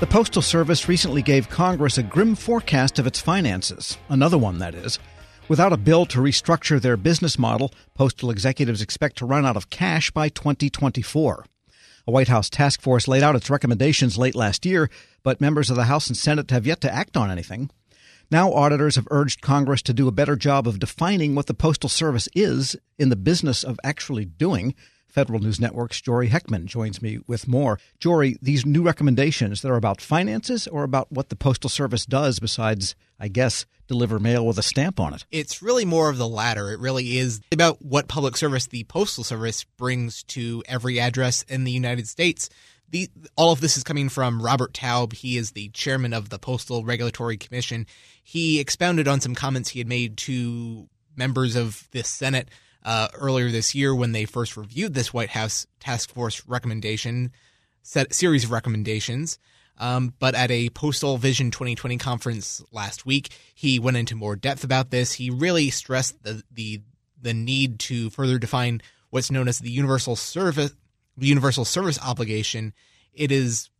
The Postal Service recently gave Congress a grim forecast of its finances, another one, that is. Without a bill to restructure their business model, postal executives expect to run out of cash by 2024. A White House task force laid out its recommendations late last year, but members of the House and Senate have yet to act on anything. Now, auditors have urged Congress to do a better job of defining what the Postal Service is in the business of actually doing. Federal News Network's Jory Heckman joins me with more. Jory, these new recommendations, that are about finances or about what the Postal Service does besides, I guess, deliver mail with a stamp on it? It's really more of the latter. It really is about what public service the Postal Service brings to every address in the United States. The, all of this is coming from Robert Taub. He is the chairman of the Postal Regulatory Commission. He expounded on some comments he had made to members of the Senate uh, earlier this year when they first reviewed this White House task force recommendation set series of recommendations. Um, but at a Postal Vision 2020 conference last week, he went into more depth about this. He really stressed the the the need to further define what's known as the universal service the universal service obligation. It is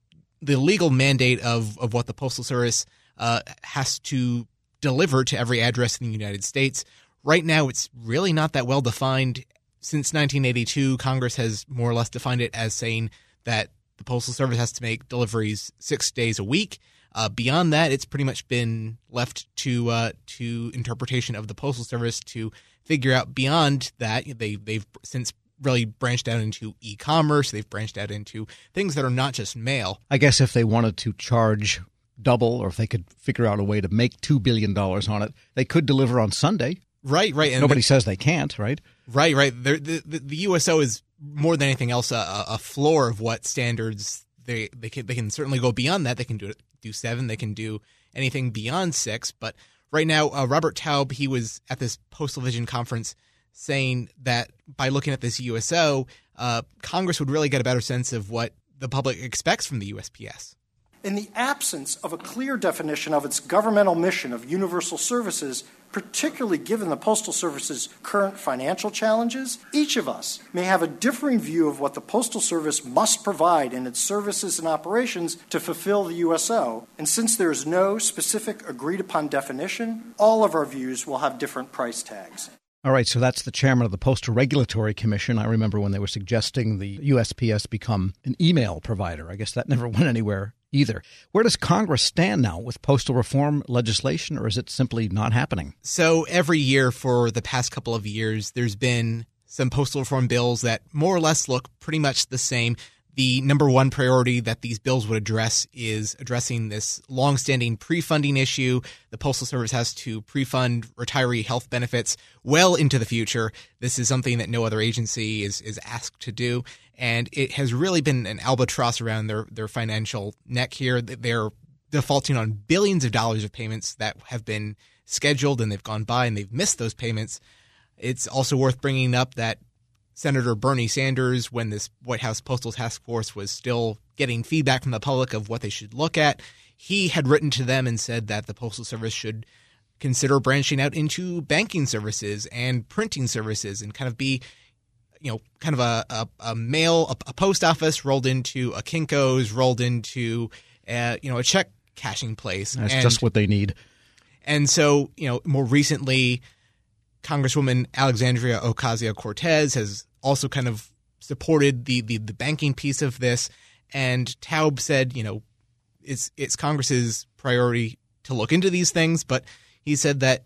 the legal mandate of of what the postal service uh, has to deliver to every address in the United States. Right now, it's really not that well defined. Since 1982, Congress has more or less defined it as saying that the Postal Service has to make deliveries six days a week. Uh, beyond that, it's pretty much been left to uh, to interpretation of the Postal Service to figure out. Beyond that, they they've since really branched out into e-commerce. They've branched out into things that are not just mail. I guess if they wanted to charge double, or if they could figure out a way to make two billion dollars on it, they could deliver on Sunday. Right, right. And Nobody the, says they can't, right? Right, right. The, the, the, USO is more than anything else a, a floor of what standards they they can they can certainly go beyond that. They can do do seven. They can do anything beyond six. But right now, uh, Robert Taub he was at this Postal Vision conference saying that by looking at this USO, uh, Congress would really get a better sense of what the public expects from the USPS. In the absence of a clear definition of its governmental mission of universal services, particularly given the Postal Service's current financial challenges, each of us may have a differing view of what the Postal Service must provide in its services and operations to fulfill the USO. And since there is no specific agreed upon definition, all of our views will have different price tags. All right, so that's the chairman of the Postal Regulatory Commission. I remember when they were suggesting the USPS become an email provider. I guess that never went anywhere either. Where does Congress stand now with postal reform legislation, or is it simply not happening? So, every year for the past couple of years, there's been some postal reform bills that more or less look pretty much the same. The number one priority that these bills would address is addressing this longstanding pre-funding issue. The Postal Service has to pre-fund retiree health benefits well into the future. This is something that no other agency is is asked to do, and it has really been an albatross around their their financial neck here. They're defaulting on billions of dollars of payments that have been scheduled and they've gone by and they've missed those payments. It's also worth bringing up that Senator Bernie Sanders, when this White House Postal Task Force was still getting feedback from the public of what they should look at, he had written to them and said that the Postal Service should consider branching out into banking services and printing services and kind of be, you know, kind of a, a, a mail, a, a, post office rolled into a Kinko's, rolled into, a, you know, a check cashing place. That's and, just what they need. And so, you know, more recently, Congresswoman Alexandria Ocasio Cortez has also kind of supported the, the, the banking piece of this. And Taub said, you know, it's it's Congress's priority to look into these things, but he said that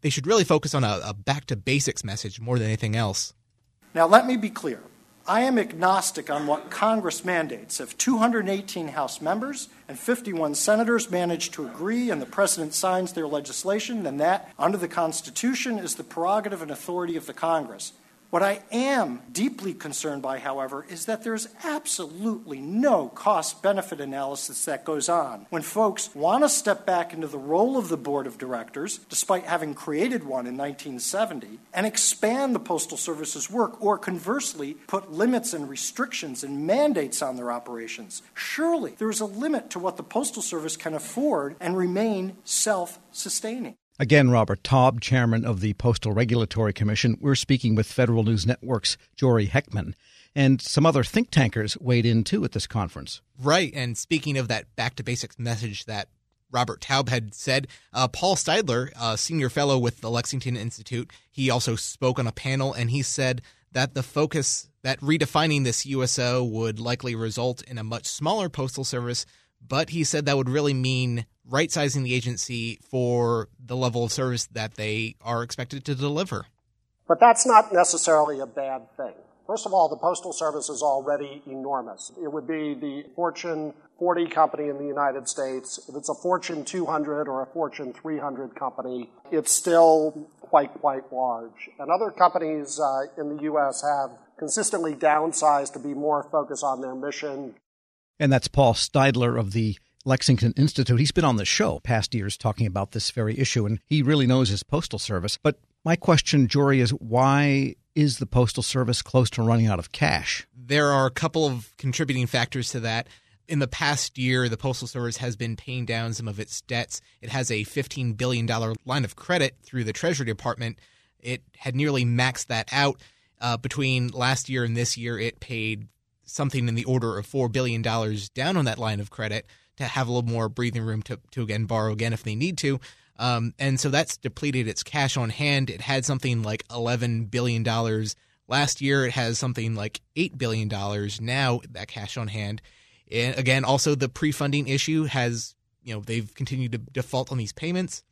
they should really focus on a, a back to basics message more than anything else. Now, let me be clear. I am agnostic on what Congress mandates. If 218 House members and 51 senators manage to agree and the President signs their legislation, then that, under the Constitution, is the prerogative and authority of the Congress. What I am deeply concerned by, however, is that there's absolutely no cost benefit analysis that goes on. When folks want to step back into the role of the board of directors, despite having created one in 1970, and expand the Postal Service's work, or conversely, put limits and restrictions and mandates on their operations, surely there is a limit to what the Postal Service can afford and remain self sustaining. Again, Robert Taub, chairman of the Postal Regulatory Commission. We're speaking with Federal News Network's Jory Heckman. And some other think tankers weighed in too at this conference. Right. And speaking of that back to basics message that Robert Taub had said. Uh, Paul Steidler, a senior fellow with the Lexington Institute, he also spoke on a panel and he said that the focus that redefining this USO would likely result in a much smaller postal service, but he said that would really mean right sizing the agency for the level of service that they are expected to deliver. But that's not necessarily a bad thing. First of all, the Postal Service is already enormous. It would be the Fortune 40 company in the United States. If it's a Fortune 200 or a Fortune 300 company, it's still quite, quite large. And other companies uh, in the U.S. have consistently downsized to be more focused on their mission. And that's Paul Steidler of the Lexington Institute. He's been on the show past years talking about this very issue, and he really knows his postal service. But my question, Jory, is why is the Postal Service close to running out of cash? There are a couple of contributing factors to that. In the past year, the Postal Service has been paying down some of its debts. It has a $15 billion line of credit through the Treasury Department. It had nearly maxed that out. Uh, between last year and this year, it paid something in the order of $4 billion down on that line of credit to have a little more breathing room to, to again borrow again if they need to. Um, and so that's depleted its cash on hand. It had something like $11 billion last year. It has something like $8 billion now, that cash on hand. And again, also the pre funding issue has, you know, they've continued to default on these payments.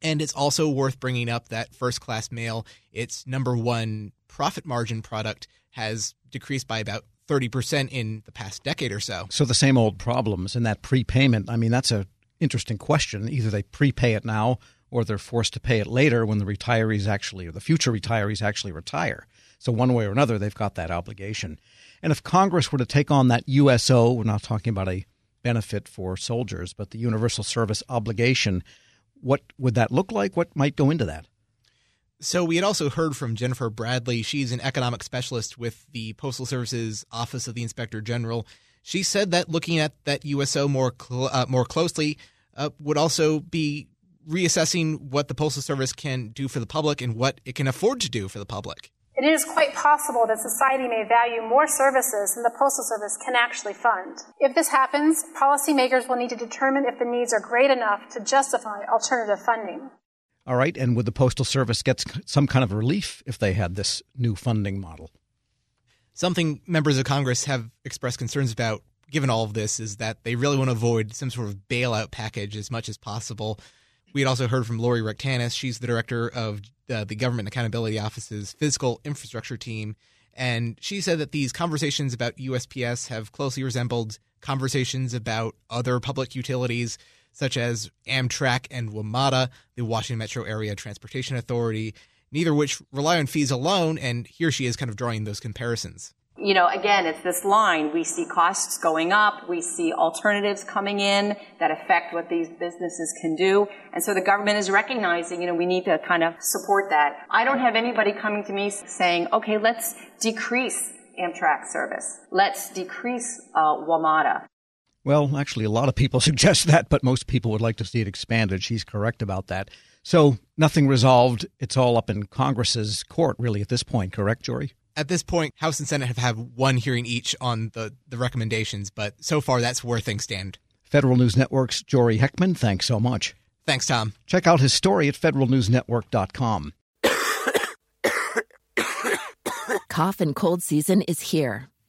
And it's also worth bringing up that first class mail, its number one profit margin product, has decreased by about 30% in the past decade or so. So the same old problems and that prepayment. I mean, that's a interesting question. Either they prepay it now or they're forced to pay it later when the retirees actually, or the future retirees actually retire. So, one way or another, they've got that obligation. And if Congress were to take on that USO, we're not talking about a benefit for soldiers, but the universal service obligation, what would that look like? What might go into that? So, we had also heard from Jennifer Bradley. She's an economic specialist with the Postal Service's Office of the Inspector General. She said that looking at that USO more cl- uh, more closely uh, would also be reassessing what the Postal Service can do for the public and what it can afford to do for the public. It is quite possible that society may value more services than the Postal Service can actually fund. If this happens, policymakers will need to determine if the needs are great enough to justify alternative funding. All right, and would the Postal Service get some kind of relief if they had this new funding model? Something members of Congress have expressed concerns about, given all of this, is that they really want to avoid some sort of bailout package as much as possible. We had also heard from Lori Rectanus. She's the director of uh, the Government Accountability Office's Physical Infrastructure Team. And she said that these conversations about USPS have closely resembled conversations about other public utilities, such as Amtrak and WMATA, the Washington Metro Area Transportation Authority, neither which rely on fees alone, and here she is kind of drawing those comparisons. You know, again, it's this line. We see costs going up. We see alternatives coming in that affect what these businesses can do. And so the government is recognizing, you know, we need to kind of support that. I don't have anybody coming to me saying, okay, let's decrease Amtrak service. Let's decrease uh, WMATA. Well, actually, a lot of people suggest that, but most people would like to see it expanded. She's correct about that. So nothing resolved. It's all up in Congress's court, really, at this point, correct, Jory? At this point, House and Senate have had one hearing each on the, the recommendations, but so far that's where things stand. Federal News Network's Jory Heckman, thanks so much. Thanks, Tom. Check out his story at federalnewsnetwork.com. Cough and cold season is here.